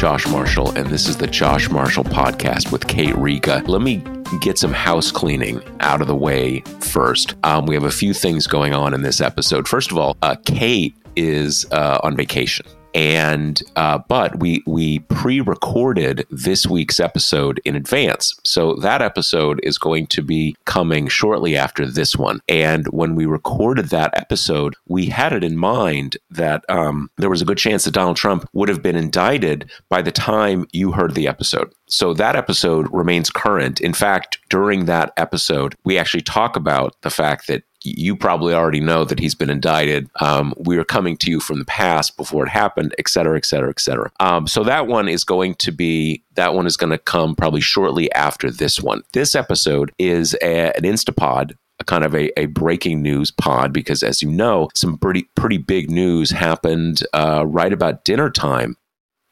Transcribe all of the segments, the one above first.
Josh Marshall, and this is the Josh Marshall Podcast with Kate Riga. Let me get some house cleaning out of the way first. Um, we have a few things going on in this episode. First of all, uh, Kate is uh, on vacation and uh, but we we pre-recorded this week's episode in advance. So that episode is going to be coming shortly after this one. And when we recorded that episode we had it in mind that um, there was a good chance that donald trump would have been indicted by the time you heard the episode. So that episode remains current. In fact during that episode we actually talk about the fact that you probably already know that he's been indicted. Um, we are coming to you from the past before it happened, et cetera, et cetera, et cetera. Um, so that one is going to be that one is going to come probably shortly after this one. This episode is a, an Instapod a kind of a, a breaking news pod because, as you know, some pretty pretty big news happened uh, right about dinner time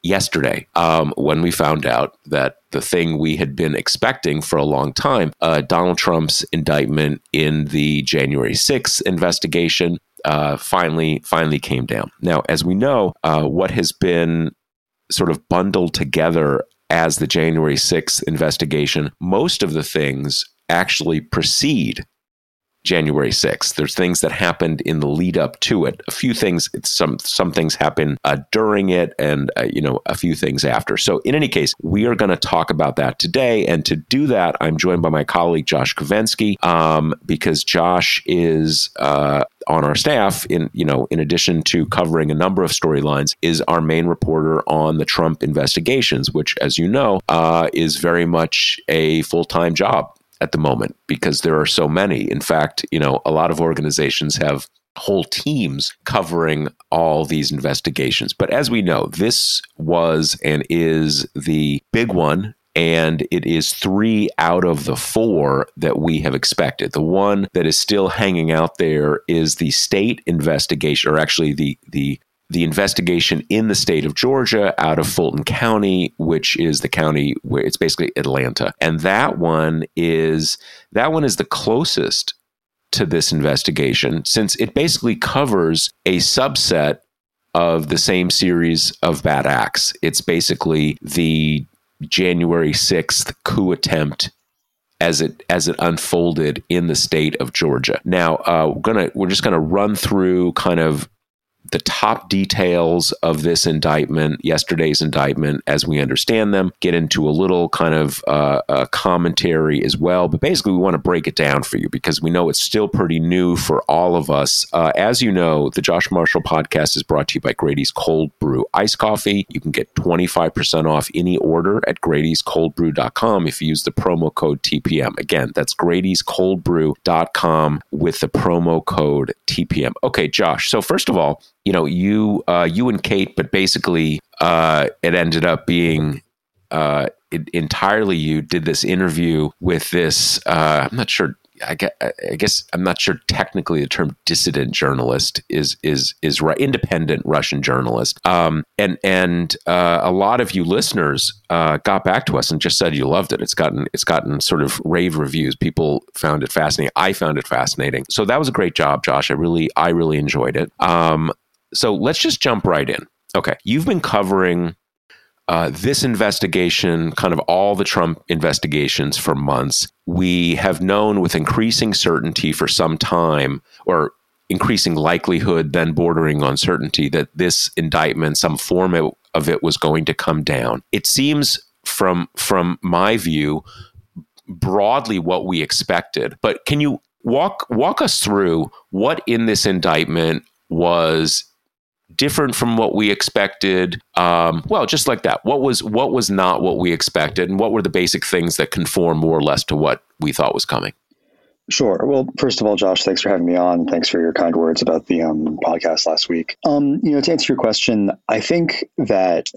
yesterday um, when we found out that the thing we had been expecting for a long time, uh, Donald Trump's indictment in the January 6th investigation, uh, finally finally came down. Now, as we know, uh, what has been sort of bundled together as the January 6th investigation, most of the things actually precede January 6th. There's things that happened in the lead up to it. A few things, some some things happen uh, during it, and uh, you know a few things after. So in any case, we are going to talk about that today. And to do that, I'm joined by my colleague Josh Kovensky, um, because Josh is uh, on our staff. In you know, in addition to covering a number of storylines, is our main reporter on the Trump investigations, which, as you know, uh, is very much a full time job at the moment because there are so many. In fact, you know, a lot of organizations have whole teams covering all these investigations. But as we know, this was and is the big one. And it is three out of the four that we have expected. The one that is still hanging out there is the state investigation, or actually the the the investigation in the state of Georgia out of Fulton County, which is the county where it's basically Atlanta. And that one is that one is the closest to this investigation since it basically covers a subset of the same series of bad acts. It's basically the January 6th coup attempt as it as it unfolded in the state of Georgia. Now, uh, we're gonna we're just gonna run through kind of the top details of this indictment, yesterday's indictment, as we understand them, get into a little kind of uh, commentary as well. But basically, we want to break it down for you because we know it's still pretty new for all of us. Uh, as you know, the Josh Marshall podcast is brought to you by Grady's Cold Brew Ice Coffee. You can get 25% off any order at Grady'sColdBrew.com if you use the promo code TPM. Again, that's Grady'sColdBrew.com with the promo code TPM. Okay, Josh. So, first of all, you know, you uh, you and Kate, but basically uh, it ended up being uh, it, entirely you did this interview with this. Uh, I'm not sure I guess, I guess, I'm not sure technically the term dissident journalist is is is independent Russian journalist. Um, and and uh, a lot of you listeners uh, got back to us and just said you loved it. It's gotten it's gotten sort of rave reviews. People found it fascinating. I found it fascinating. So that was a great job, Josh. I really I really enjoyed it. Um, so let's just jump right in. Okay, you've been covering uh, this investigation, kind of all the Trump investigations for months, we have known with increasing certainty for some time, or increasing likelihood, then bordering on certainty, that this indictment, some form of it, was going to come down. It seems, from from my view, broadly what we expected. But can you walk walk us through what in this indictment was different from what we expected um, well just like that what was what was not what we expected and what were the basic things that conform more or less to what we thought was coming Sure. Well, first of all, Josh, thanks for having me on. Thanks for your kind words about the um, podcast last week. Um, you know, to answer your question, I think that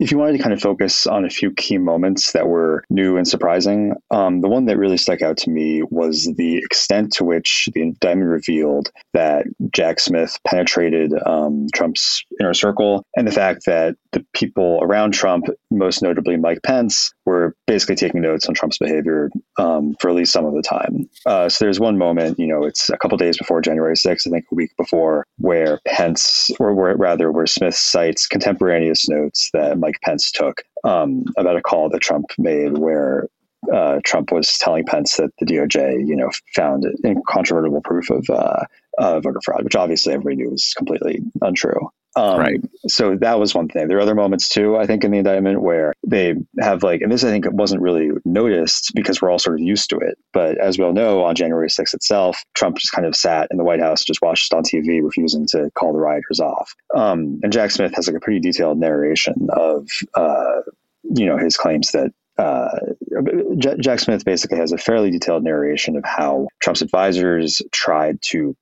if you wanted to kind of focus on a few key moments that were new and surprising, um, the one that really stuck out to me was the extent to which the indictment revealed that Jack Smith penetrated um, Trump's inner circle and the fact that the people around Trump, most notably Mike Pence, were basically taking notes on Trump's behavior um, for at least some of the time. Uh, so there's one moment, you know, it's a couple days before January 6th, I think a week before, where Pence, or where, rather, where Smith cites contemporaneous notes that Mike Mike Pence took um, about a call that Trump made where uh, Trump was telling Pence that the DOJ, you know, found incontrovertible proof of uh, uh, voter fraud, which obviously everybody knew was completely untrue. Um, right. So that was one thing. There are other moments too, I think, in the indictment where they have like, and this I think wasn't really noticed because we're all sort of used to it. But as we all know, on January 6th itself, Trump just kind of sat in the White House, just watched on TV, refusing to call the rioters off. Um, and Jack Smith has like a pretty detailed narration of, uh, you know, his claims that uh, Jack Smith basically has a fairly detailed narration of how Trump's advisors tried to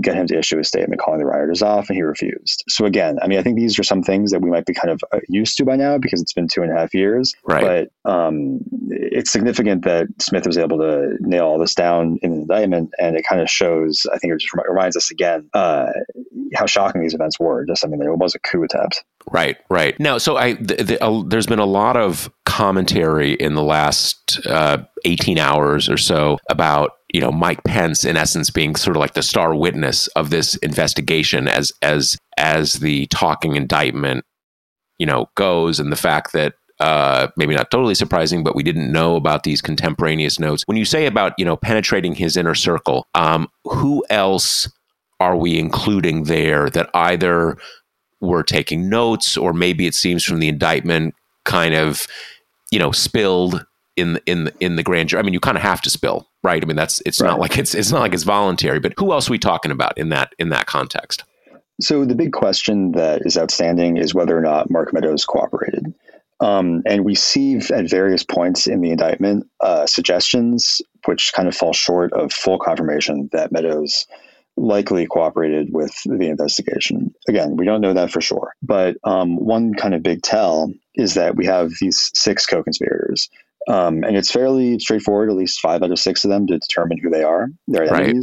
get him to issue a statement calling the rioters off, and he refused. So again, I mean, I think these are some things that we might be kind of uh, used to by now because it's been two and a half years. Right. But um, it's significant that Smith was able to nail all this down in the indictment, and it kind of shows. I think it just reminds us again uh, how shocking these events were. Just I mean, it was a coup attempt. Right, right. Now, so I the, the, uh, there's been a lot of commentary in the last uh, 18 hours or so about you know Mike Pence in essence being sort of like the star witness of this investigation as as as the talking indictment you know goes and the fact that uh, maybe not totally surprising, but we didn't know about these contemporaneous notes. When you say about you know penetrating his inner circle, um, who else are we including there that either were taking notes or maybe it seems from the indictment kind of you know spilled in in in the grand jury. I mean, you kind of have to spill, right? I mean, that's it's right. not like it's it's not like it's voluntary. But who else are we talking about in that in that context? So the big question that is outstanding is whether or not Mark Meadows cooperated. Um, and we see at various points in the indictment uh, suggestions which kind of fall short of full confirmation that Meadows likely cooperated with the investigation. Again, we don't know that for sure. But um, one kind of big tell is that we have these six co conspirators um, and it's fairly straightforward, at least five out of six of them, to determine who they are, their. Right.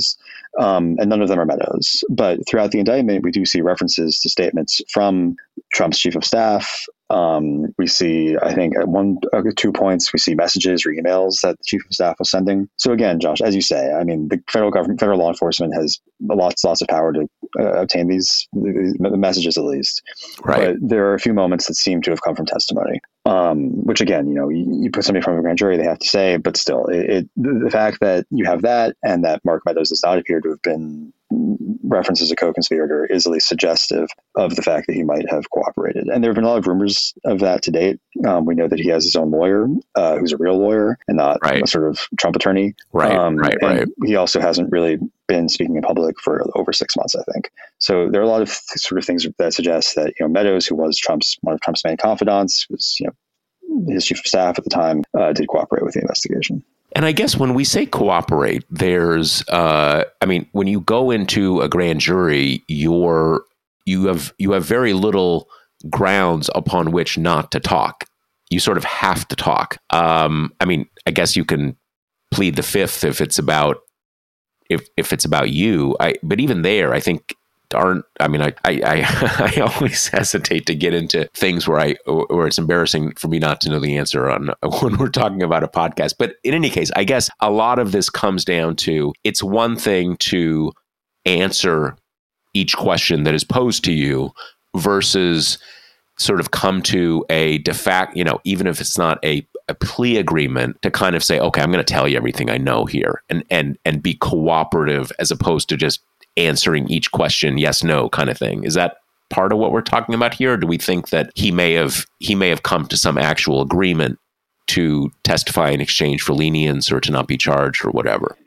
Um, and none of them are Meadows. But throughout the indictment, we do see references to statements from Trump's chief of staff, um, we see, I think, at one, uh, two points, we see messages or emails that the chief of staff was sending. So again, Josh, as you say, I mean, the federal government, federal law enforcement has lots, lots of power to uh, obtain these, these, messages, at least. Right. But there are a few moments that seem to have come from testimony. Um, which again, you know, you, you, put somebody from a grand jury, they have to say, but still, it, it, the fact that you have that and that Mark Meadows does not appear to have been referenced as a co-conspirator is at least suggestive of the fact that he might have cooperated. And there have been a lot of rumors of that to date. Um, we know that he has his own lawyer, uh, who's a real lawyer and not right. a sort of Trump attorney. Right, um, right, right. He also hasn't really been speaking in public for over six months, I think. So there are a lot of th- sort of things that suggest that you know Meadows, who was Trump's one of Trump's main confidants, was you know his chief of staff at the time, uh, did cooperate with the investigation. And I guess when we say cooperate, there's, uh, I mean, when you go into a grand jury, you're you have you have very little grounds upon which not to talk. You sort of have to talk. Um, I mean, I guess you can plead the fifth if it's about if if it's about you. I, but even there, I think aren't i mean I, I i i, always hesitate to get into things where i where it's embarrassing for me not to know the answer on when we're talking about a podcast. But in any case i guess a lot of this comes down to it's one thing to answer each question that is posed to you versus sort of come to a de facto, you know, even if it's not a, a plea agreement, to kind of say, okay, I'm going to tell you everything I know here, and and and be cooperative as opposed to just answering each question yes no kind of thing. Is that part of what we're talking about here? Or do we think that he may have he may have come to some actual agreement to testify in exchange for lenience or to not be charged or whatever?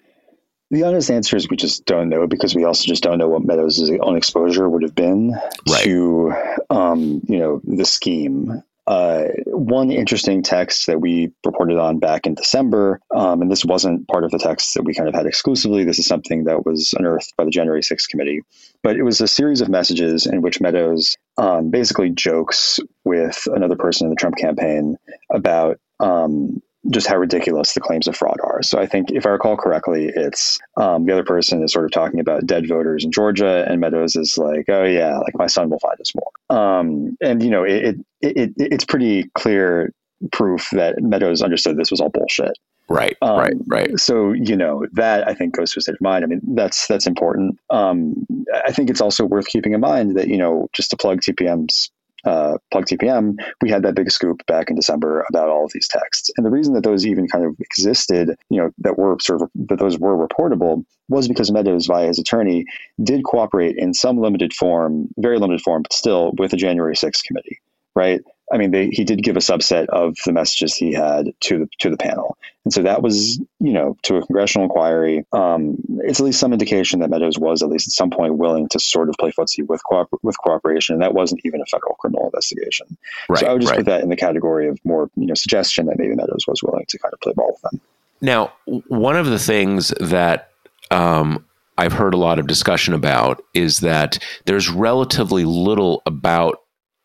The honest answer is we just don't know because we also just don't know what Meadows' own exposure would have been right. to, um, you know, the scheme. Uh, one interesting text that we reported on back in December, um, and this wasn't part of the text that we kind of had exclusively. This is something that was unearthed by the January 6th committee, but it was a series of messages in which Meadows um, basically jokes with another person in the Trump campaign about um, just how ridiculous the claims of fraud are. So I think, if I recall correctly, it's um, the other person is sort of talking about dead voters in Georgia, and Meadows is like, "Oh yeah, like my son will find us more." Um, and you know, it, it, it it's pretty clear proof that Meadows understood this was all bullshit. Right, um, right, right. So you know that I think goes to a state of mind. I mean, that's that's important. Um, I think it's also worth keeping in mind that you know just to plug TPM's uh, Plug TPM, we had that big scoop back in December about all of these texts. And the reason that those even kind of existed, you know, that were sort of that those were reportable was because Meadows, via his attorney, did cooperate in some limited form, very limited form, but still with the January 6th committee, right? I mean, they, he did give a subset of the messages he had to the to the panel, and so that was, you know, to a congressional inquiry. Um, it's at least some indication that Meadows was at least at some point willing to sort of play footsie with cooper- with cooperation, and that wasn't even a federal criminal investigation. Right, so I would just right. put that in the category of more, you know, suggestion that maybe Meadows was willing to kind of play ball with them. Now, one of the things that um, I've heard a lot of discussion about is that there's relatively little about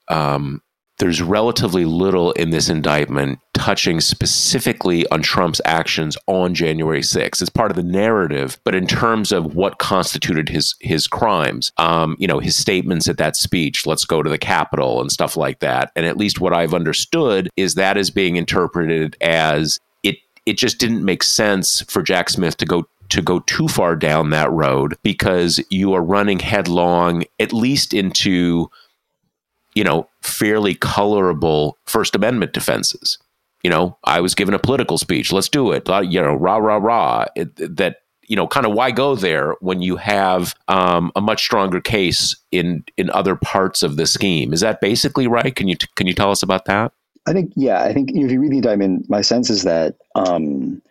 um, there's relatively little in this indictment touching specifically on Trump's actions on January 6th. It's part of the narrative, but in terms of what constituted his his crimes, um, you know, his statements at that speech, let's go to the Capitol and stuff like that. And at least what I've understood is that is being interpreted as it it just didn't make sense for Jack Smith to go to go too far down that road because you are running headlong at least into you know, fairly colorable First Amendment defenses. You know, I was given a political speech. Let's do it. Uh, you know, rah rah rah. It, that you know, kind of why go there when you have um, a much stronger case in in other parts of the scheme? Is that basically right? Can you can you tell us about that? I think yeah. I think if you read the indictment, my sense is that um,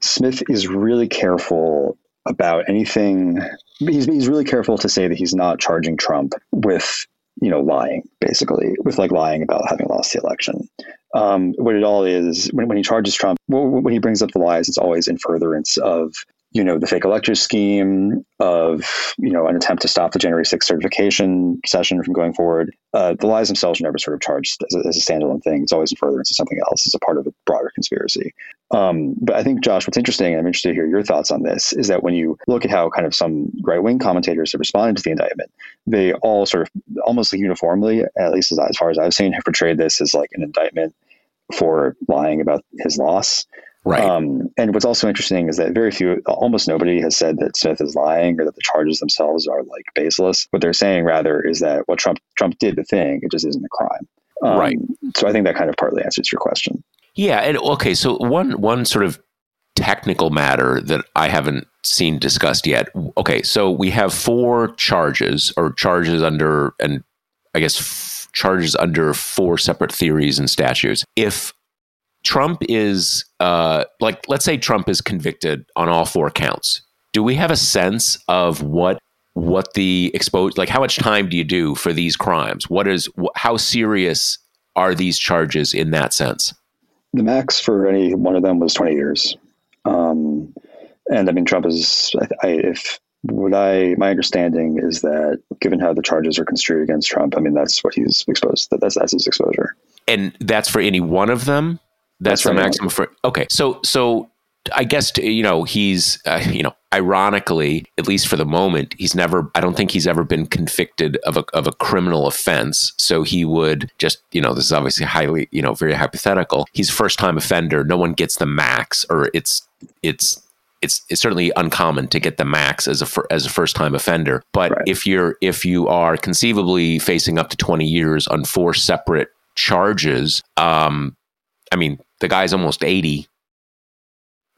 Smith is really careful about anything. He's, he's really careful to say that he's not charging Trump with you know, lying basically with like lying about having lost the election. Um, what it all is when, when he charges Trump, when he brings up the lies, it's always in furtherance of you know, the fake electors scheme of, you know, an attempt to stop the January 6th certification session from going forward. Uh, the lies themselves are never sort of charged as a, as a, standalone thing. It's always in furtherance of something else as a part of a broader conspiracy. Um, but I think, Josh, what's interesting, and I'm interested to hear your thoughts on this, is that when you look at how kind of some right wing commentators have responded to the indictment, they all sort of almost uniformly, at least as, as far as I've seen, have portrayed this as like an indictment for lying about his loss. Right. Um, and what's also interesting is that very few, almost nobody has said that Smith is lying or that the charges themselves are like baseless. What they're saying rather is that what Trump Trump did the thing, it just isn't a crime. Um, right. So I think that kind of partly answers your question. Yeah, and okay, so one one sort of technical matter that I haven't seen discussed yet. Okay, so we have four charges or charges under and I guess f- charges under four separate theories and statutes. If Trump is uh, like, let's say Trump is convicted on all four counts. Do we have a sense of what what the expose like? How much time do you do for these crimes? What is how serious are these charges in that sense? The max for any one of them was twenty years, um, and I mean Trump is. I, I, if what I my understanding is that given how the charges are construed against Trump, I mean that's what he's exposed. That that's that's his exposure, and that's for any one of them. That's, That's the right. maximum for. Okay, so so I guess you know he's uh, you know ironically at least for the moment he's never I don't think he's ever been convicted of a of a criminal offense so he would just you know this is obviously highly you know very hypothetical he's first time offender no one gets the max or it's it's it's, it's certainly uncommon to get the max as a as a first time offender but right. if you're if you are conceivably facing up to 20 years on four separate charges um I mean the guy's almost 80.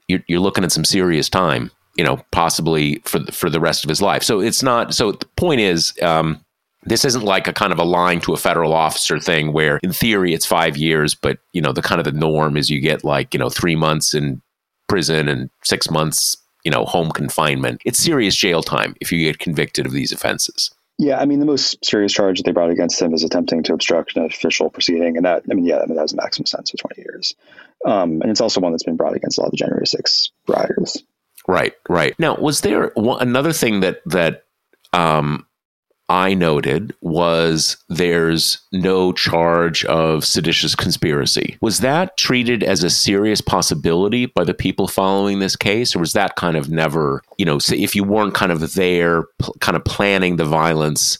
You're, you're looking at some serious time. you know, possibly for the, for the rest of his life. So it's not. So the point is, um, this isn't like a kind of a line to a federal officer thing where, in theory, it's five years, but you know, the kind of the norm is you get like you know three months in prison and six months, you know, home confinement. It's serious jail time if you get convicted of these offenses. Yeah, I mean, the most serious charge that they brought against him is attempting to obstruct an official proceeding, and that, I mean, yeah, I mean, that was a maximum sentence of twenty years. Um, and it's also one that's been brought against a lot of the January 6 rioters. Right, right. Now, was there one, another thing that that um, I noted was there's no charge of seditious conspiracy. Was that treated as a serious possibility by the people following this case, or was that kind of never, you know, if you weren't kind of there, pl- kind of planning the violence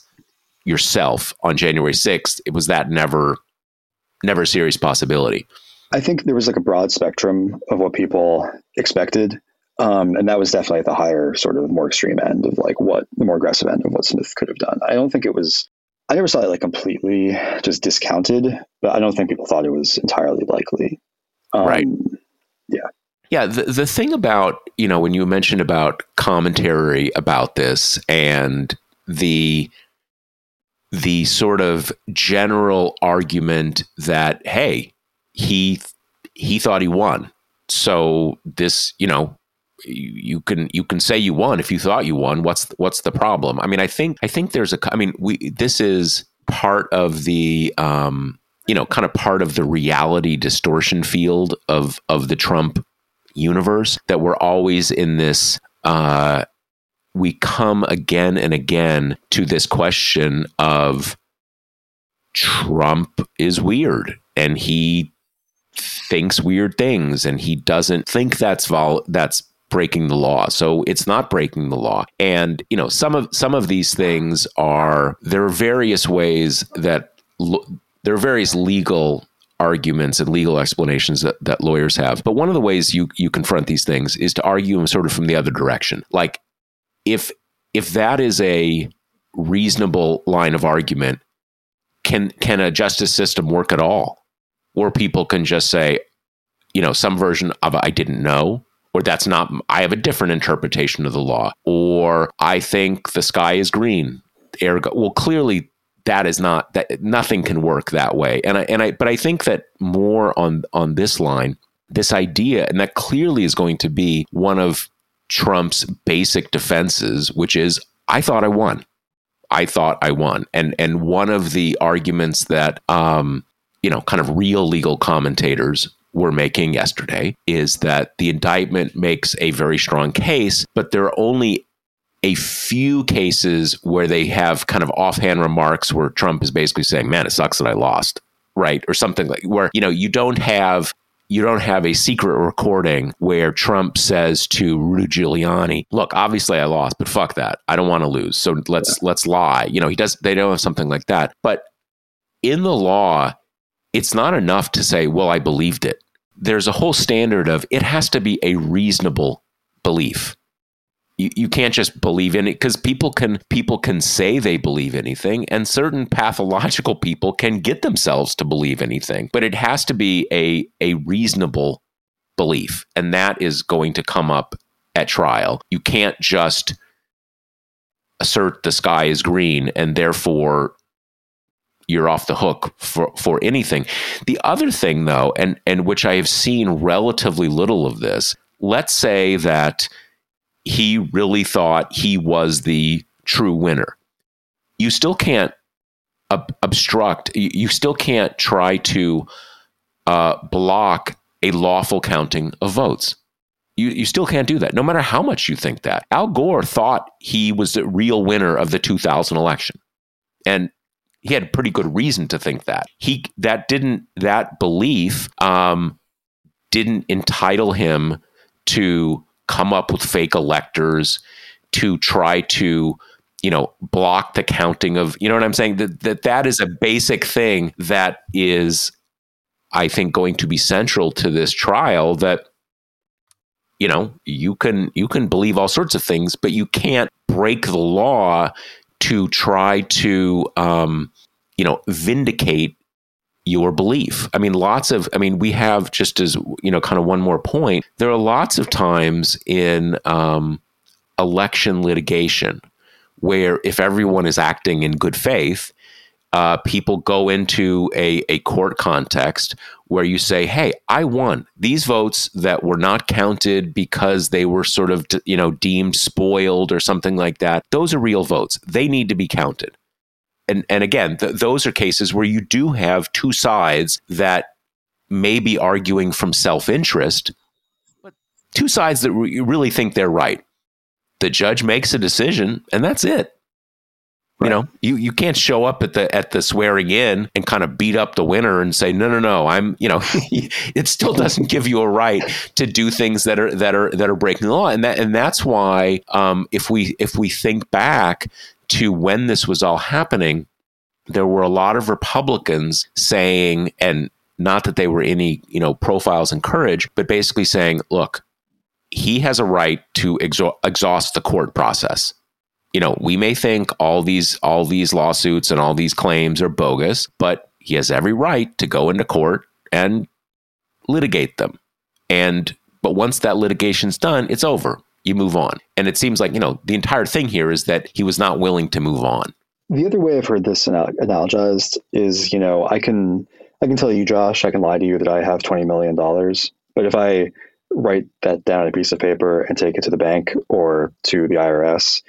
yourself on January 6th, it was that never, never a serious possibility? I think there was like a broad spectrum of what people expected. Um, and that was definitely at the higher, sort of more extreme end of like what the more aggressive end of what Smith could have done. I don't think it was, I never saw it like completely just discounted, but I don't think people thought it was entirely likely. Um, right. Yeah. Yeah. The, the thing about, you know, when you mentioned about commentary about this and the, the sort of general argument that, hey, he he thought he won. So this, you know, you can you can say you won if you thought you won. What's what's the problem? I mean, I think I think there's a. I mean, we this is part of the um, you know kind of part of the reality distortion field of of the Trump universe that we're always in this. Uh, we come again and again to this question of Trump is weird and he thinks weird things and he doesn't think that's vol that's breaking the law. So it's not breaking the law. And you know, some of some of these things are there are various ways that lo- there are various legal arguments and legal explanations that, that lawyers have. But one of the ways you you confront these things is to argue them sort of from the other direction. Like if if that is a reasonable line of argument, can can a justice system work at all? or people can just say, you know, some version of I didn't know, or that's not, I have a different interpretation of the law, or I think the sky is green. Ergo, well, clearly that is not that nothing can work that way. And I and I but I think that more on on this line, this idea, and that clearly is going to be one of Trump's basic defenses, which is I thought I won. I thought I won. And and one of the arguments that um, you know, kind of real legal commentators were making yesterday is that the indictment makes a very strong case, but there are only a few cases where they have kind of offhand remarks where Trump is basically saying, "Man, it sucks that I lost," right, or something like where you know you don't have you don't have a secret recording where Trump says to Rudy Giuliani, "Look, obviously I lost, but fuck that. I don't want to lose. So let's yeah. let's lie." You know, he does. They don't have something like that, but in the law, it's not enough to say, well, I believed it. There's a whole standard of it has to be a reasonable belief. You, you can't just believe in it because people can people can say they believe anything and certain pathological people can get themselves to believe anything but it has to be a a reasonable belief and that is going to come up at trial you can't just assert the sky is green and therefore you're off the hook for, for anything. The other thing, though, and, and which I have seen relatively little of this, let's say that he really thought he was the true winner. You still can't ob- obstruct, you still can't try to uh, block a lawful counting of votes. You, you still can't do that, no matter how much you think that. Al Gore thought he was the real winner of the 2000 election. And he had pretty good reason to think that. He that didn't that belief um, didn't entitle him to come up with fake electors to try to you know block the counting of you know what i'm saying that that, that is a basic thing that is i think going to be central to this trial that you know you can you can believe all sorts of things but you can't break the law to try to, um, you know, vindicate your belief. I mean, lots of, I mean, we have just as, you know, kind of one more point, there are lots of times in, um, election litigation, where if everyone is acting in good faith, uh, people go into a, a court context where you say, "Hey, I won these votes that were not counted because they were sort of you know deemed spoiled or something like that. Those are real votes. They need to be counted." And and again, th- those are cases where you do have two sides that may be arguing from self interest, but two sides that re- really think they're right. The judge makes a decision, and that's it. Right. You know, you, you can't show up at the at the swearing in and kind of beat up the winner and say no no no I'm you know it still doesn't give you a right to do things that are that are that are breaking the law and that and that's why um, if we if we think back to when this was all happening there were a lot of Republicans saying and not that they were any you know profiles in courage but basically saying look he has a right to exha- exhaust the court process you know, we may think all these all these lawsuits and all these claims are bogus, but he has every right to go into court and litigate them. And but once that litigation's done, it's over. You move on. And it seems like, you know, the entire thing here is that he was not willing to move on. The other way I've heard this analogized is, you know, I can I can tell you, Josh, I can lie to you that I have twenty million dollars, but if I write that down on a piece of paper and take it to the bank or to the IRS,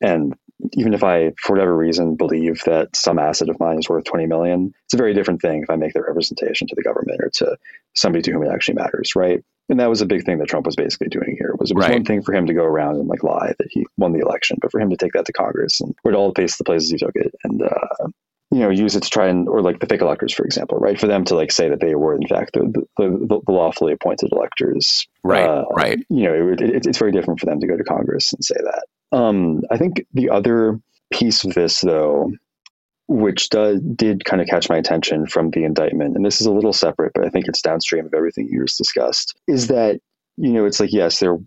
and even if I, for whatever reason, believe that some asset of mine is worth 20 million, it's a very different thing if I make that representation to the government or to somebody to whom it actually matters, right? And that was a big thing that Trump was basically doing here. Was it was right. one thing for him to go around and like lie that he won the election, but for him to take that to Congress and where all the places the places he took it and uh, you know use it to try and or like the fake electors, for example, right? For them to like say that they were in fact the the, the lawfully appointed electors, right? Uh, right. You know, it, it, it's very different for them to go to Congress and say that. Um, I think the other piece of this, though, which does, did kind of catch my attention from the indictment, and this is a little separate, but I think it's downstream of everything you just discussed, is that, you know, it's like, yes, there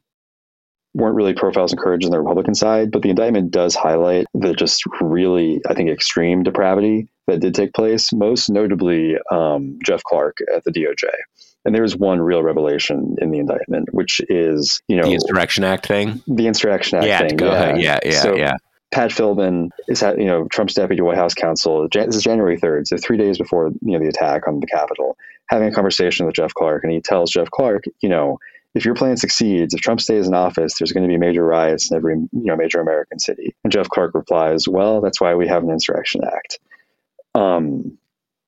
weren't really profiles and courage on the Republican side, but the indictment does highlight the just really, I think, extreme depravity that did take place, most notably um, Jeff Clark at the DOJ. And there is one real revelation in the indictment, which is, you know, the Insurrection Act thing. The Insurrection Act yeah, thing. Go yeah, ahead. Yeah, yeah, so, yeah. Pat Philbin is, you know, Trump's deputy White House counsel. This is January third, so three days before you know the attack on the Capitol, having a conversation with Jeff Clark, and he tells Jeff Clark, you know, if your plan succeeds, if Trump stays in office, there's going to be major riots in every you know major American city. And Jeff Clark replies, "Well, that's why we have an Insurrection Act." Um,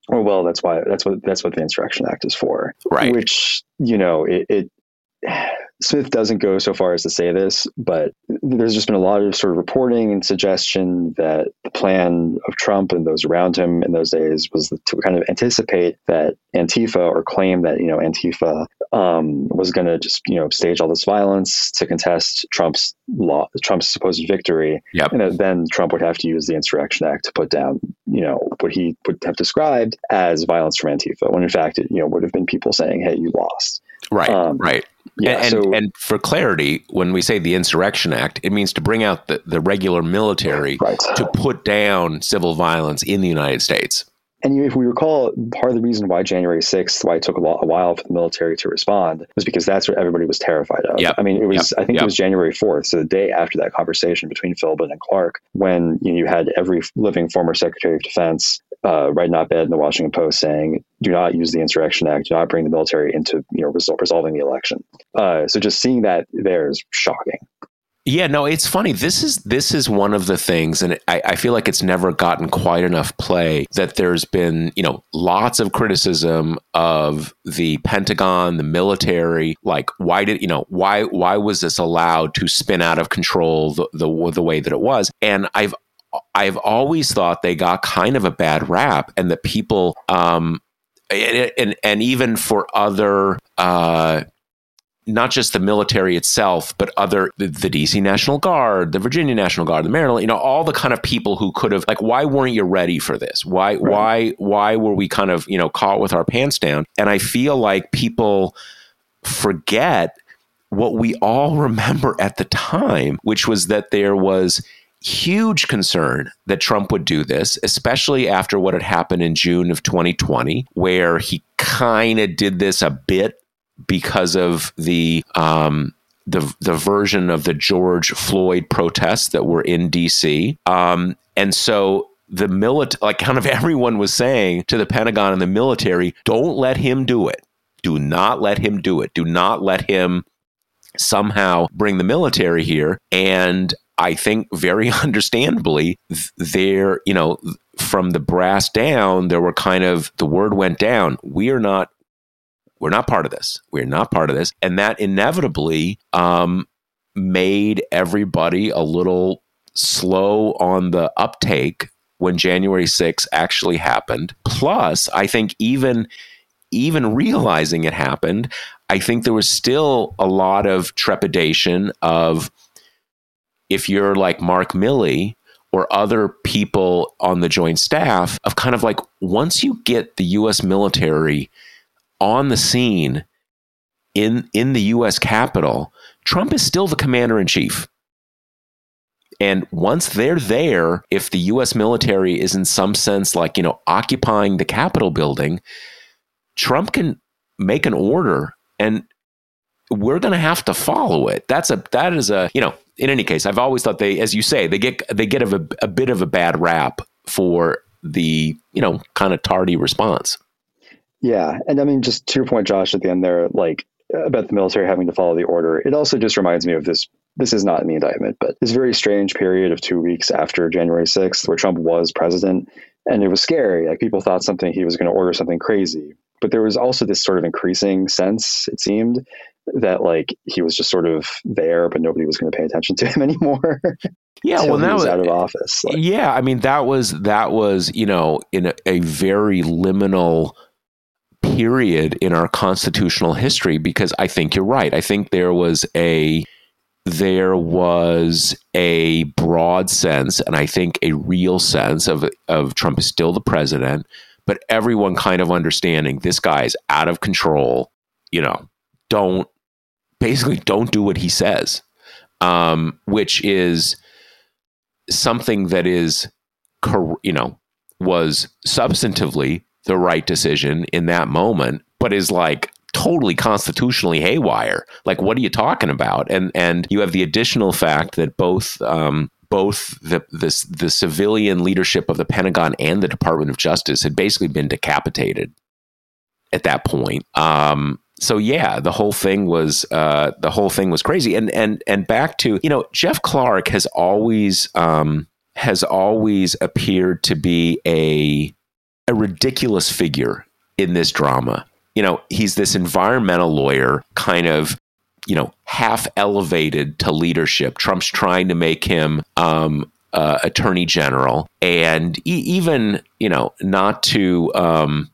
or well, that's why that's what that's what the Insurrection Act is for. Right. Which you know it, it Smith doesn't go so far as to say this, but there's just been a lot of sort of reporting and suggestion that the plan of Trump and those around him in those days was to kind of anticipate that Antifa or claim that, you know, Antifa um, was going to just, you know, stage all this violence to contest Trump's law, Trump's supposed victory. Yep. And then Trump would have to use the Insurrection Act to put down, you know, what he would have described as violence from Antifa, when in fact it, you know, would have been people saying, hey, you lost. Right, um, right. Yeah, and, so, and, for clarity, when we say the Insurrection Act, it means to bring out the, the regular military right. to put down civil violence in the United States. And if we recall, part of the reason why January 6th, why it took a, lot, a while for the military to respond, was because that's what everybody was terrified of. Yep. I mean, it was, yep. I think yep. it was January 4th, so the day after that conversation between Philbin and Clark, when you, know, you had every living former Secretary of Defense uh, writing op-ed in the Washington Post saying, "Do not use the Insurrection Act. Do not bring the military into you know resol- resolving the election." Uh, so just seeing that there is shocking. Yeah, no, it's funny. This is this is one of the things, and I, I, feel like it's never gotten quite enough play. That there's been, you know, lots of criticism of the Pentagon, the military. Like, why did you know why why was this allowed to spin out of control the the, the way that it was? And I've I've always thought they got kind of a bad rap, and that people, um, and and, and even for other. Uh, not just the military itself, but other the, the, DC National Guard, the Virginia National Guard, the Maryland, you know, all the kind of people who could have like, why weren't you ready for this? Why right. why why were we kind of you know caught with our pants down? And I feel like people forget what we all remember at the time, which was that there was huge concern that Trump would do this, especially after what had happened in June of 2020, where he kind of did this a bit because of the um, the the version of the George Floyd protests that were in D.C. Um, and so the military, like kind of everyone was saying to the Pentagon and the military, don't let him do it. Do not let him do it. Do not let him somehow bring the military here. And I think very understandably, there, you know, from the brass down, there were kind of the word went down. We are not, we're not part of this. We're not part of this, and that inevitably um, made everybody a little slow on the uptake when January 6 actually happened. Plus, I think even even realizing it happened, I think there was still a lot of trepidation of if you're like Mark Milley or other people on the joint staff of kind of like once you get the US military on the scene in in the US Capitol, Trump is still the commander in chief. And once they're there, if the US military is in some sense like, you know, occupying the Capitol building, Trump can make an order and we're going to have to follow it. That's a that is a, you know, in any case, I've always thought they as you say, they get they get a, a bit of a bad rap for the, you know, kind of tardy response. Yeah, and I mean just to your point Josh at the end there like about the military having to follow the order. It also just reminds me of this this is not in the indictment, but this very strange period of 2 weeks after January 6th where Trump was president and it was scary. Like people thought something he was going to order something crazy. But there was also this sort of increasing sense, it seemed, that like he was just sort of there, but nobody was going to pay attention to him anymore. Yeah, well, that was out of office. Like, yeah, I mean that was that was you know in a, a very liminal period in our constitutional history because I think you're right. I think there was a there was a broad sense and I think a real sense of of Trump is still the president but everyone kind of understanding this guy is out of control. You know, don't basically don't do what he says, um, which is something that is, you know, was substantively the right decision in that moment, but is like totally constitutionally haywire. Like, what are you talking about? And and you have the additional fact that both um, both the, the, the civilian leadership of the Pentagon and the Department of Justice had basically been decapitated at that point. Um, so yeah, the whole thing was uh, the whole thing was crazy. And and and back to you know Jeff Clark has always um, has always appeared to be a a ridiculous figure in this drama. You know, he's this environmental lawyer, kind of you know, half elevated to leadership. Trump's trying to make him um, uh, attorney general, and e- even you know, not to um,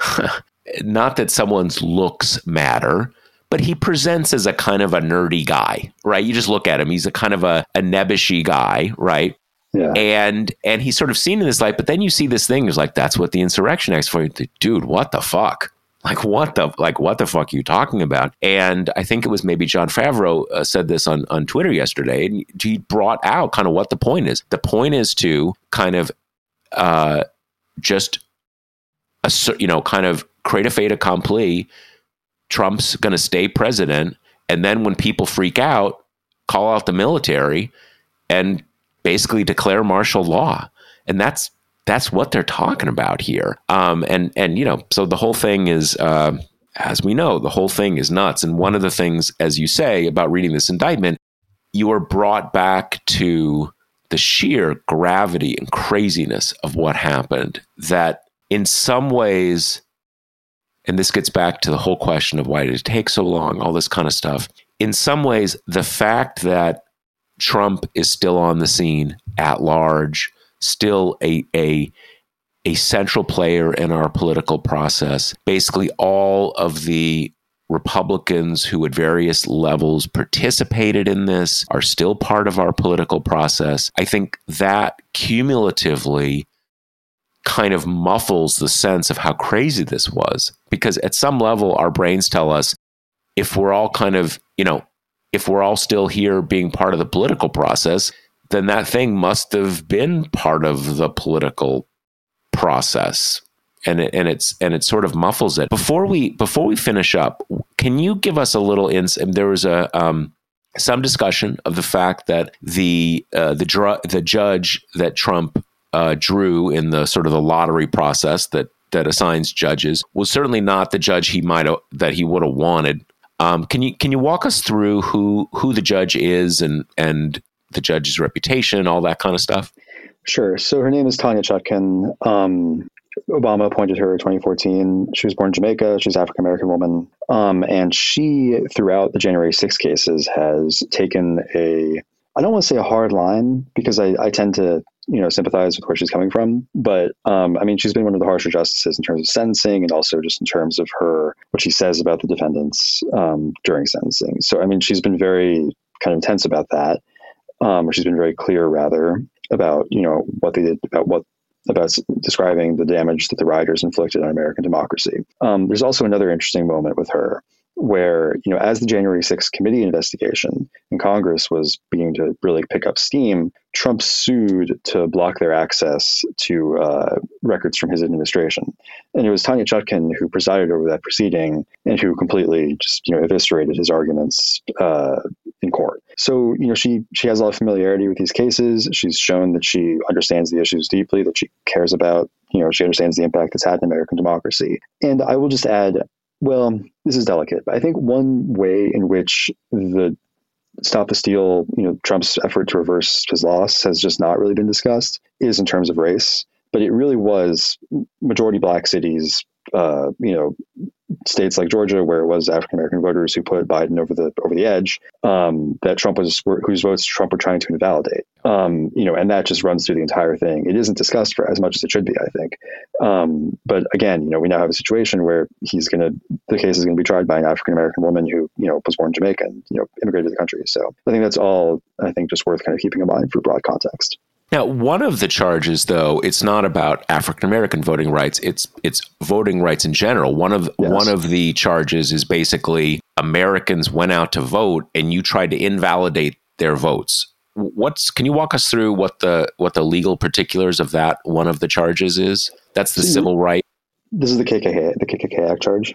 not that someone's looks matter. But he presents as a kind of a nerdy guy, right? You just look at him; he's a kind of a, a nebbishy guy, right? Yeah. And and he's sort of seen in this light, but then you see this thing, it's like that's what the insurrection act's for. Dude, what the fuck? Like what the like what the fuck are you talking about? And I think it was maybe Jon Favreau uh, said this on on Twitter yesterday, and he brought out kind of what the point is. The point is to kind of uh, just a, you know kind of create a fait accompli. Trump's going to stay president, and then when people freak out, call out the military and basically declare martial law. And that's that's what they're talking about here. Um, and and you know, so the whole thing is, uh, as we know, the whole thing is nuts. And one of the things, as you say, about reading this indictment, you are brought back to the sheer gravity and craziness of what happened. That in some ways, and this gets back to the whole question of why did it take so long, all this kind of stuff. In some ways, the fact that Trump is still on the scene at large still a a a central player in our political process. Basically, all of the Republicans who at various levels participated in this are still part of our political process. I think that cumulatively kind of muffles the sense of how crazy this was because at some level our brains tell us if we're all kind of, you know, if we're all still here being part of the political process, then that thing must have been part of the political process and it, and it's and it sort of muffles it. Before we before we finish up, can you give us a little insight? There was a um, some discussion of the fact that the uh, the dr- the judge that Trump uh, drew in the sort of the lottery process that that assigns judges was certainly not the judge he might that he would have wanted. Um, can you can you walk us through who who the judge is and and the judge's reputation, and all that kind of stuff? Sure. So her name is Tanya Chutkan. Um, Obama appointed her in 2014. She was born in Jamaica. She's African American woman. Um, and she, throughout the January 6 cases, has taken a, I don't want to say a hard line because I, I tend to, you know, sympathize with where she's coming from. But um, I mean, she's been one of the harsher justices in terms of sentencing and also just in terms of her, what she says about the defendants um, during sentencing. So, I mean, she's been very kind of intense about that. Um, or she's been very clear, rather, about you know what they did, about what about describing the damage that the rioters inflicted on American democracy. Um, there's also another interesting moment with her where, you know, as the January 6th committee investigation in Congress was beginning to really pick up steam, Trump sued to block their access to uh, records from his administration. And it was Tanya Chutkan who presided over that proceeding and who completely just, you know, eviscerated his arguments uh, in court. So, you know, she she has a lot of familiarity with these cases. She's shown that she understands the issues deeply, that she cares about, you know, she understands the impact it's had in American democracy. And I will just add, well, this is delicate, but I think one way in which the Stop the Steal, you know, Trump's effort to reverse his loss has just not really been discussed is in terms of race. But it really was majority black cities, uh, you know, states like Georgia, where it was African American voters who put Biden over the over the edge, um, that Trump was whose votes Trump were trying to invalidate. Um, you know, and that just runs through the entire thing. It isn't discussed for as much as it should be, I think. Um, but again, you know, we now have a situation where he's going to the case is going to be tried by an African American woman who you know was born in Jamaica and you know immigrated to the country. So I think that's all I think just worth kind of keeping in mind for broad context. Now, one of the charges, though, it's not about African American voting rights; it's it's voting rights in general. One of yes. one of the charges is basically Americans went out to vote, and you tried to invalidate their votes. What's can you walk us through what the what the legal particulars of that one of the charges is? That's the so civil right. This is the KKK the KKK Act charge.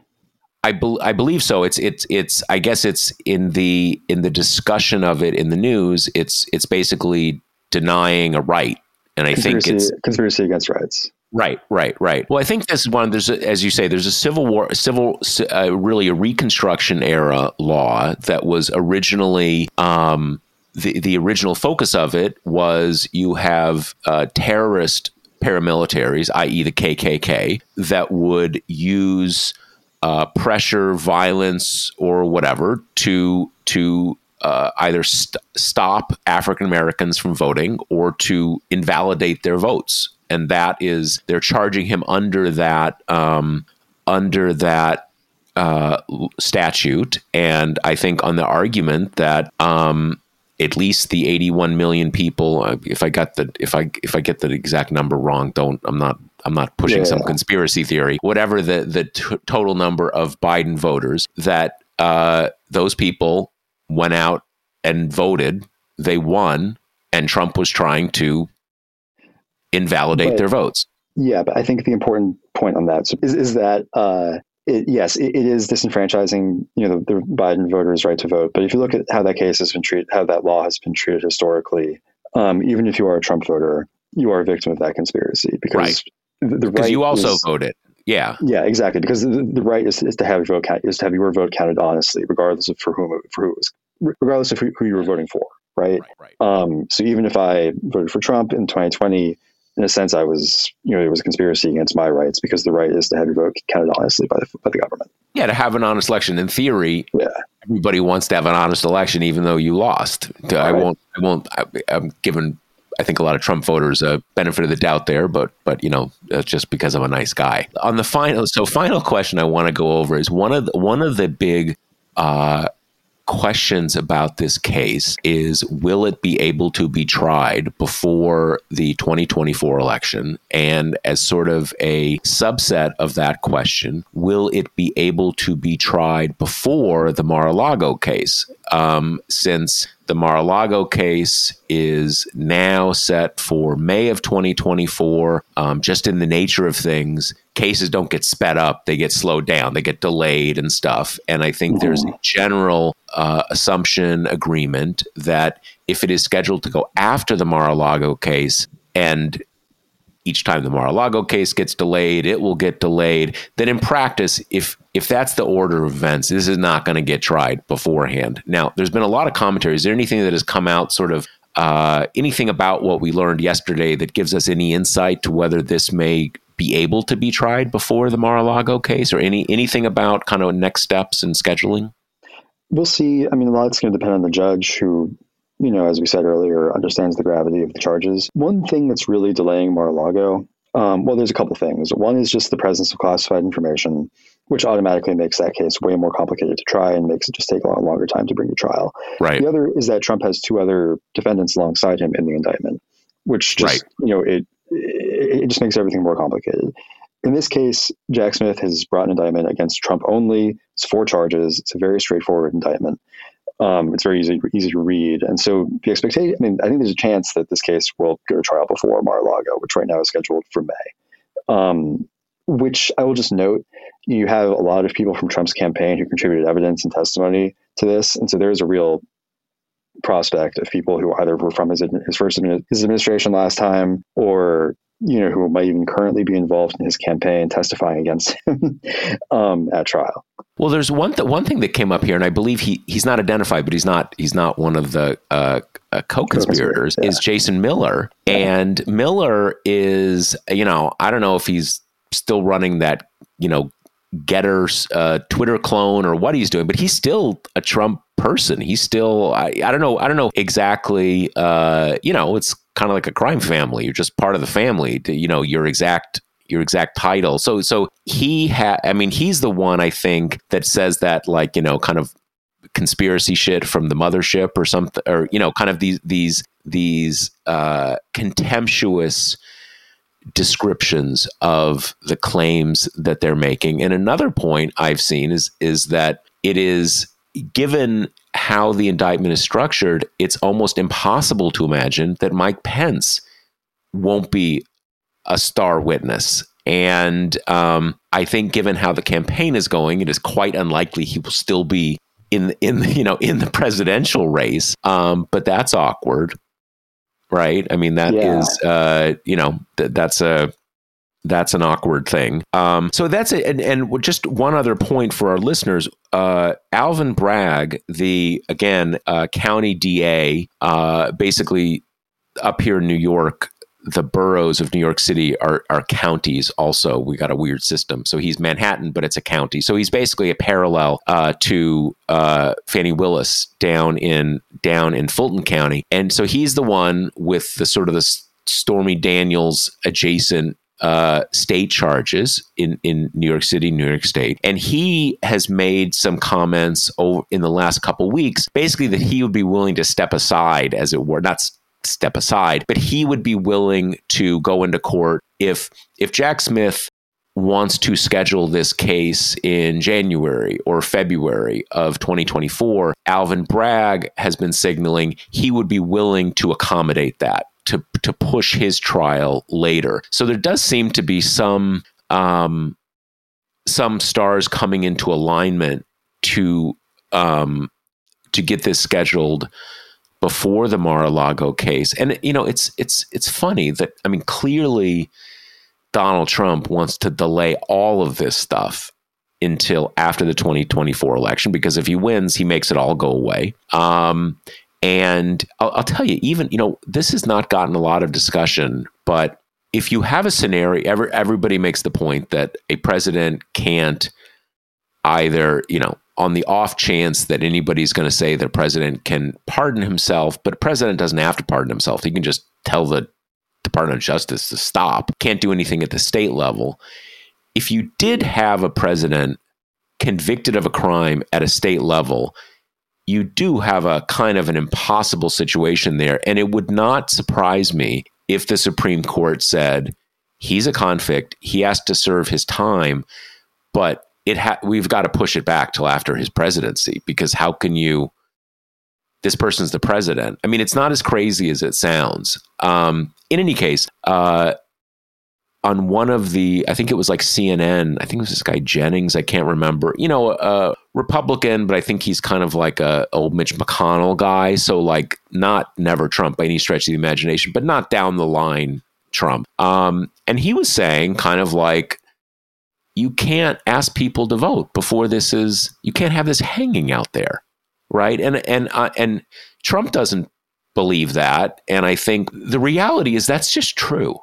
I, be, I believe so. It's it's it's. I guess it's in the in the discussion of it in the news. It's it's basically denying a right. And I think it's conspiracy against rights. Right, right, right. Well, I think this is one. There's, a, as you say, there's a civil war, a civil, uh, really a Reconstruction era law that was originally um, the the original focus of it was you have uh, terrorist paramilitaries, i.e., the KKK, that would use uh, pressure, violence, or whatever to to uh, either st- stop African Americans from voting or to invalidate their votes, and that is they're charging him under that um, under that uh, statute, and I think on the argument that um, at least the 81 million people, uh, if I got the if I if I get the exact number wrong, don't I'm not I'm not pushing yeah. some conspiracy theory. Whatever the the t- total number of Biden voters, that uh, those people went out and voted, they won, and Trump was trying to invalidate but, their votes. Yeah, but I think the important point on that is, is that uh, it, yes, it, it is disenfranchising you know the, the, Biden voters' right to vote. But if you look at how that case has been treated, how that law has been treated historically, um, even if you are a Trump voter, you are a victim of that conspiracy because right. the, the right you also is, voted. Yeah. Yeah, exactly. Because the, the right is, is to have your vote count, is to have your vote counted honestly, regardless of for whom for who it was regardless of who, who you were voting for, right? Right, right? Um, so even if I voted for Trump in 2020, in a sense, I was, you know, it was a conspiracy against my rights because the right is to have your vote counted honestly by the, by the government. Yeah, to have an honest election. In theory, yeah. everybody wants to have an honest election, even though you lost. I won't. I won't. I, I'm given. I think a lot of Trump voters a benefit of the doubt there, but but you know, just because I'm a nice guy. On the final, so final question I want to go over is one of the, one of the big uh, questions about this case is will it be able to be tried before the 2024 election? And as sort of a subset of that question, will it be able to be tried before the Mar a Lago case? Um, since the Mar a Lago case is now set for May of 2024, um, just in the nature of things, cases don't get sped up; they get slowed down, they get delayed and stuff. And I think mm-hmm. there's a general uh, assumption agreement that if it is scheduled to go after the Mar-a-Lago case and each time the Mar-a-Lago case gets delayed, it will get delayed. Then in practice, if if that's the order of events, this is not going to get tried beforehand. Now, there's been a lot of commentary. Is there anything that has come out sort of uh, anything about what we learned yesterday that gives us any insight to whether this may be able to be tried before the Mar-a-Lago case, or any anything about kind of next steps and scheduling? We'll see. I mean, a lot's going to depend on the judge who you know, as we said earlier, understands the gravity of the charges. One thing that's really delaying Mar-a-Lago, um, well, there's a couple things. One is just the presence of classified information, which automatically makes that case way more complicated to try and makes it just take a lot longer time to bring to trial. Right. The other is that Trump has two other defendants alongside him in the indictment, which just, right. you know, it, it just makes everything more complicated. In this case, Jack Smith has brought an indictment against Trump only. It's four charges. It's a very straightforward indictment. Um, it's very easy easy to read, and so the expectation. I mean, I think there's a chance that this case will go to trial before Mar-a-Lago, which right now is scheduled for May. Um, which I will just note, you have a lot of people from Trump's campaign who contributed evidence and testimony to this, and so there is a real prospect of people who either were from his his first his administration last time or you know, who might even currently be involved in his campaign testifying against him um, at trial. Well, there's one th- one thing that came up here, and I believe he he's not identified, but he's not he's not one of the uh, uh, co-conspirators. Yeah. Is Jason Miller, yeah. and Miller is you know I don't know if he's still running that you know GETTR's uh, Twitter clone or what he's doing, but he's still a Trump person. He's still I, I don't know I don't know exactly. Uh, you know, it's kind of like a crime family. You're just part of the family. To, you know, your exact your exact title. So so he had. I mean, he's the one I think that says that like you know kind of conspiracy shit from the mothership or something, or you know, kind of these these these uh, contemptuous descriptions of the claims that they're making. And another point I've seen is is that it is given how the indictment is structured, it's almost impossible to imagine that Mike Pence won't be a star witness. And um, I think, given how the campaign is going, it is quite unlikely he will still be in in you know in the presidential race. Um, but that's awkward, right? I mean, that yeah. is uh, you know th- that's a that's an awkward thing. Um, so that's it. And, and, just one other point for our listeners: uh, Alvin Bragg, the again uh, county DA, uh, basically up here in New York. The boroughs of New York City are, are counties. Also, we got a weird system. So he's Manhattan, but it's a county. So he's basically a parallel uh, to uh, Fani Willis down in down in Fulton County. And so he's the one with the sort of the Stormy Daniels adjacent uh, state charges in, in New York City, New York State. And he has made some comments over in the last couple weeks, basically that he would be willing to step aside, as it were, not step aside, but he would be willing to go into court if if Jack Smith wants to schedule this case in January or February of 2024, Alvin Bragg has been signaling he would be willing to accommodate that to to push his trial later. So there does seem to be some um, some stars coming into alignment to um, to get this scheduled before the Mar-a-Lago case. And you know, it's it's it's funny that I mean, clearly Donald Trump wants to delay all of this stuff until after the 2024 election because if he wins, he makes it all go away. Um, and I'll, I'll tell you, even, you know, this has not gotten a lot of discussion, but if you have a scenario, every, everybody makes the point that a president can't either, you know, on the off chance that anybody's going to say the president can pardon himself, but a president doesn't have to pardon himself. He can just tell the Department of Justice to stop, can't do anything at the state level. If you did have a president convicted of a crime at a state level, you do have a kind of an impossible situation there. And it would not surprise me if the Supreme Court said he's a convict, he has to serve his time, but it ha- we've got to push it back till after his presidency because how can you? This person's the president. I mean, it's not as crazy as it sounds. Um, in any case, uh, on one of the, I think it was like CNN. I think it was this guy Jennings. I can't remember. You know, a Republican, but I think he's kind of like a old Mitch McConnell guy. So like not never Trump by any stretch of the imagination, but not down the line Trump. Um, and he was saying kind of like, you can't ask people to vote before this is. You can't have this hanging out there, right? And and uh, and Trump doesn't believe that, and I think the reality is that's just true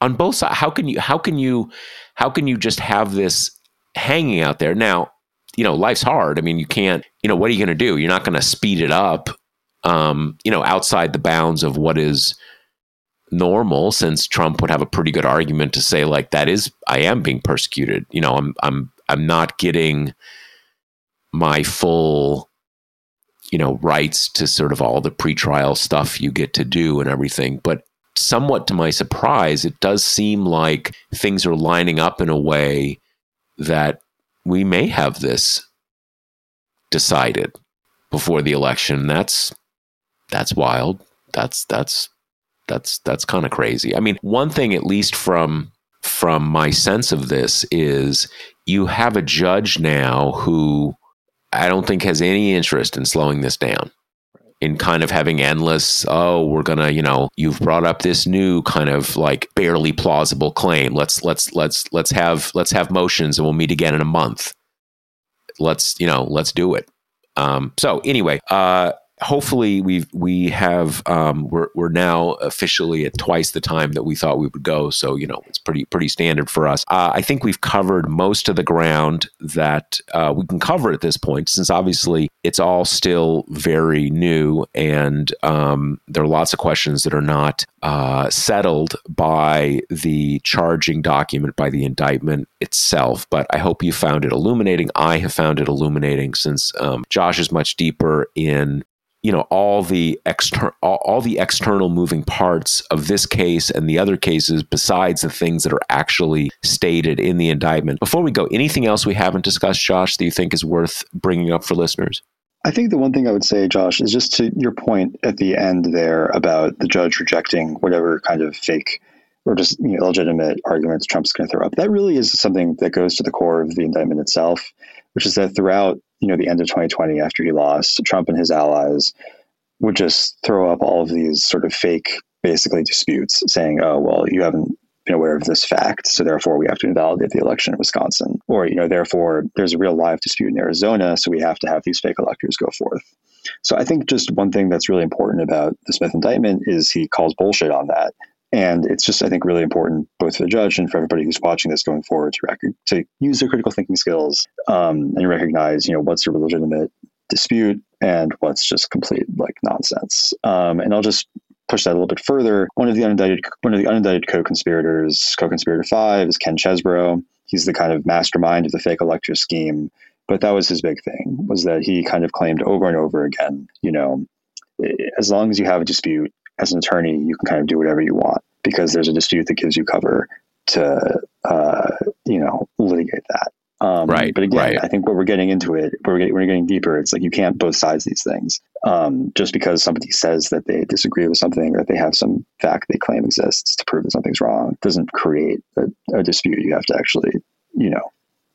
on both sides. How can you how can you how can you just have this hanging out there now? You know, life's hard. I mean, you can't. You know, what are you going to do? You're not going to speed it up. Um, you know, outside the bounds of what is normal since Trump would have a pretty good argument to say like that is I am being persecuted. You know, I'm I'm I'm not getting my full you know rights to sort of all the pretrial stuff you get to do and everything. But somewhat to my surprise, it does seem like things are lining up in a way that we may have this decided before the election. That's that's wild. That's that's that's that's kind of crazy. I mean, one thing at least from from my sense of this is you have a judge now who I don't think has any interest in slowing this down. In kind of having endless, oh, we're gonna, you know, you've brought up this new kind of like barely plausible claim. Let's let's let's let's have let's have motions and we'll meet again in a month. Let's you know, let's do it. Um, so anyway, uh, hopefully we we have um, we're we're now officially at twice the time that we thought we would go. So you know it's pretty pretty standard for us. Uh, I think we've covered most of the ground that uh, we can cover at this point, since obviously it's all still very new, and um, there are lots of questions that are not uh, settled by the charging document by the indictment itself. But I hope you found it illuminating. I have found it illuminating since um, Josh is much deeper in you know all the external all, all, the external moving parts of this case and the other cases besides the things that are actually stated in the indictment. Before we go anything else we haven't discussed josh that you think is worth bringing up for listeners? I think the one thing I would say, Josh, is just to your point at the end there about the judge rejecting whatever kind of fake or just you know, legitimate arguments Trump's going to throw up. That really is something that goes to the core of the indictment itself, which is that throughout you know the end of 2020 after he lost, Trump and his allies would just throw up all of these sort of fake, basically disputes, saying, "Oh, well, you haven't been aware of this fact, so therefore we have to invalidate the election in Wisconsin," or you know, therefore there's a real live dispute in Arizona, so we have to have these fake electors go forth. So I think just one thing that's really important about the Smith indictment is he calls bullshit on that. And it's just, I think, really important both for the judge and for everybody who's watching this going forward to record to use their critical thinking skills um, and recognize, you know, what's a legitimate dispute and what's just complete like nonsense. Um, and I'll just push that a little bit further. One of the unindicted, one of the unindicted co-conspirators, co-conspirator five, is Ken Chesebro. He's the kind of mastermind of the fake elector scheme. But that was his big thing was that he kind of claimed over and over again, you know, as long as you have a dispute, as an attorney, you can kind of do whatever you want because there's a dispute that gives you cover to, uh, you know, litigate that. Um, right. But again, right. I think what we're getting into it, we're getting, we're getting deeper. It's like you can't both sides these things. Um, just because somebody says that they disagree with something or they have some fact they claim exists to prove that something's wrong doesn't create a, a dispute. You have to actually, you know,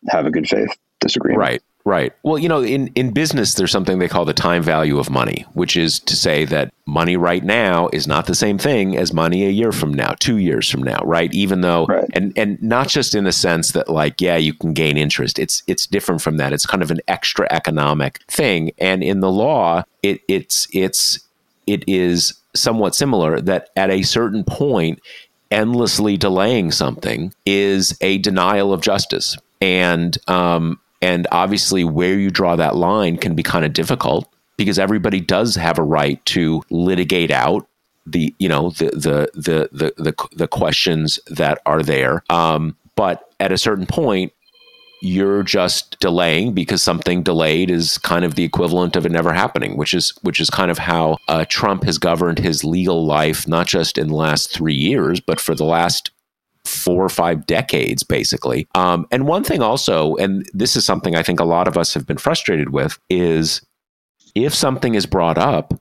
have a good faith disagreement. Right. Right. Well, you know, in, in business, there's something they call the time value of money, which is to say that money right now is not the same thing as money a year from now, two years from now, right? Even though, right. and and not just in the sense that like, yeah, you can gain interest. It's it's different from that. It's kind of an extra economic thing, and in the law, it it's it's it is somewhat similar. That at a certain point, endlessly delaying something is a denial of justice, and um, and obviously, where you draw that line can be kind of difficult because everybody does have a right to litigate out the you know the the the the the, the questions that are there. Um, but at a certain point, you're just delaying because something delayed is kind of the equivalent of it never happening, which is which is kind of how uh, Trump has governed his legal life, not just in the last three years, but for the last four or five decades, basically. Um, and one thing also, and this is something I think a lot of us have been frustrated with, is if something is brought up,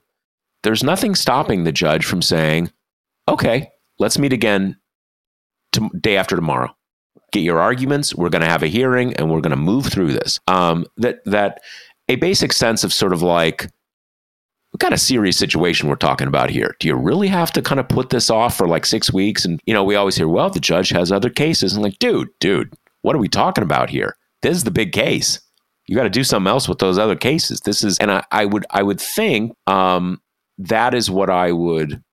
there's nothing stopping the judge from saying, okay, let's meet again to, day after tomorrow. Get your arguments. We're going to have a hearing, and we're going to move through this. Um, that that a basic sense of sort of like what kind of serious situation we're talking about here? Do you really have to kind of put this off for like six weeks? And, you know, we always hear, well, the judge has other cases. And like, dude, dude, what are we talking about here? This is the big case. You got to do something else with those other cases. This is, and I, I would, I would think um, that is what I would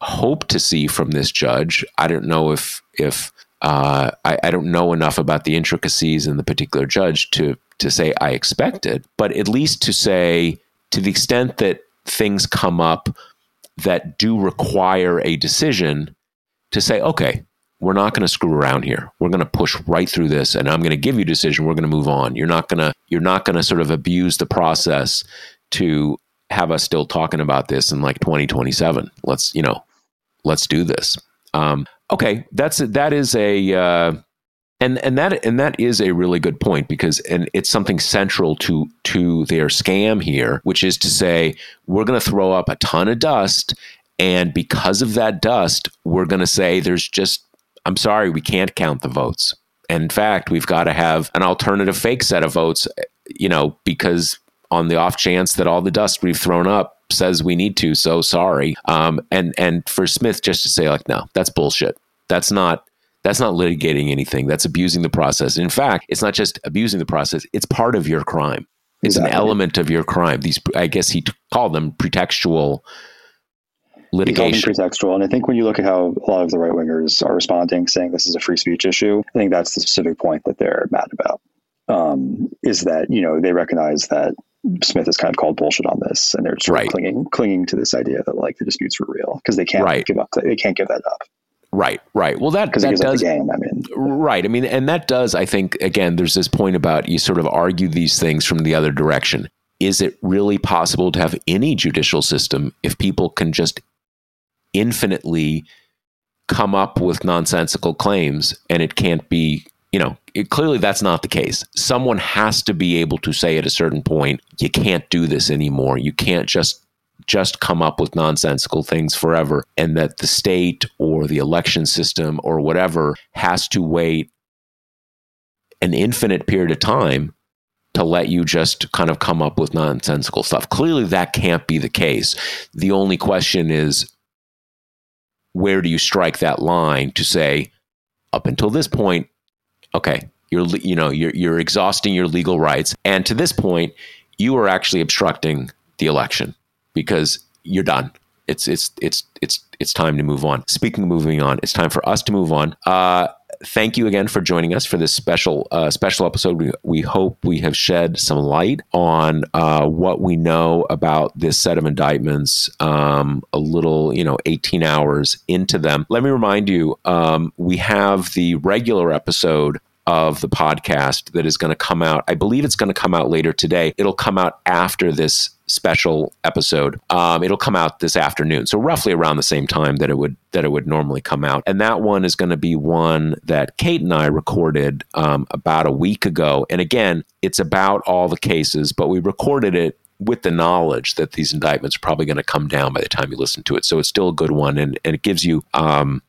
hope to see from this judge. I don't know if, if, uh, I, I don't know enough about the intricacies in the particular judge to to say I expect it, but at least to say to the extent that things come up that do require a decision to say, okay, we're not going to screw around here. We're going to push right through this and I'm going to give you a decision. We're going to move on. You're not going to you're not going to sort of abuse the process to have us still talking about this in like 2027. Let's, you know, let's do this. Um, okay, that's that is a uh, and and that and that is a really good point because and it's something central to to their scam here which is to say we're going to throw up a ton of dust and because of that dust we're going to say there's just I'm sorry we can't count the votes. And in fact we've got to have an alternative fake set of votes you know because on the off chance that all the dust we've thrown up says we need to so sorry. Um, and and for Smith just to say like no that's bullshit. That's not that's not litigating anything. That's abusing the process. In fact, it's not just abusing the process, it's part of your crime. It's exactly. an element of your crime. These, I guess he t- called them pretextual litigation. He pretextual. And I think when you look at how a lot of the right wingers are responding, saying this is a free speech issue, I think that's the specific point that they're mad about. Um, is that, you know, they recognize that Smith has kind of called bullshit on this, and they're sort right. of clinging clinging to this idea that like the disputes were real because they can't right. give up. They can't give that up. Right, right. Well, that that does game. I mean, right. I mean, and that does. I think again, there's this point about you sort of argue these things from the other direction. Is it really possible to have any judicial system if people can just infinitely come up with nonsensical claims and it can't be? You know, it, clearly that's not the case. Someone has to be able to say at a certain point, you can't do this anymore. You can't just just come up with nonsensical things forever, and that the state or the election system or whatever has to wait an infinite period of time to let you just kind of come up with nonsensical stuff. Clearly, that can't be the case. The only question is where do you strike that line to say, up until this point, okay, you're you know you're you're exhausting your legal rights, and to this point, you are actually obstructing the election because you're done. It's it's it's it's it's time to move on. Speaking of moving on, it's time for us to move on. Uh, thank you again for joining us for this special uh, special episode. We, we hope we have shed some light on uh, what we know about this set of indictments. Um, a little, you know, 18 hours into them. Let me remind you, um, we have the regular episode of the podcast that is going to come out. I believe it's going to come out later today. It'll come out after this special episode. Um, it'll come out this afternoon, so roughly around the same time that it would that it would normally come out. And that one is going to be one that Kate and I recorded um, about a week ago. And again, it's about all the cases, but we recorded it with the knowledge that these indictments are probably going to come down by the time you listen to it. So it's still a good one, and, and it gives you um,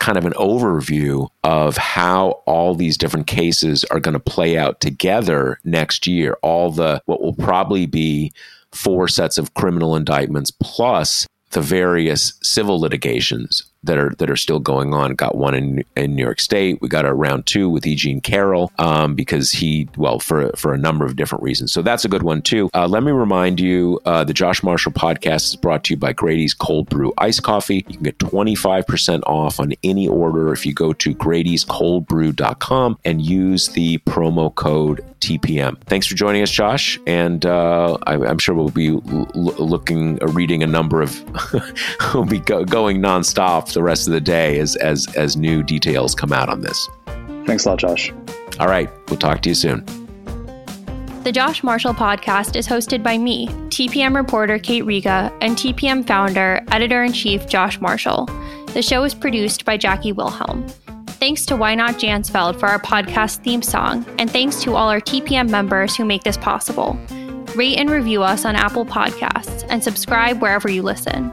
kind of an overview of how all these different cases are going to play out together next year. All the what will probably be four sets of criminal indictments plus the various civil litigations that are that are still going on. Got one in in New York State. We got a round two with E. Jean Carroll um, because he well for for a number of different reasons. So that's a good one too. Uh, let me remind you, uh, the Josh Marshall podcast is brought to you by Grady's Cold Brew Ice Coffee. You can get twenty five percent off on any order if you go to Grady'sColdBrew.com and use the promo code TPM. Thanks for joining us, Josh, and uh, I, am sure we'll be l- looking, uh, reading a number of, we'll be go- going nonstop the rest of the day as as as new details come out on this. Thanks a lot, Josh. All right, we'll talk to you soon. The Josh Marshall podcast is hosted by me, TPM reporter Kate Riga, and TPM founder, editor in chief Josh Marshall. The show is produced by Jackie Wilhelm. Thanks to Why Not Jansfeld for our podcast theme song, and thanks to all our TPM members who make this possible. Rate and review us on Apple Podcasts and subscribe wherever you listen.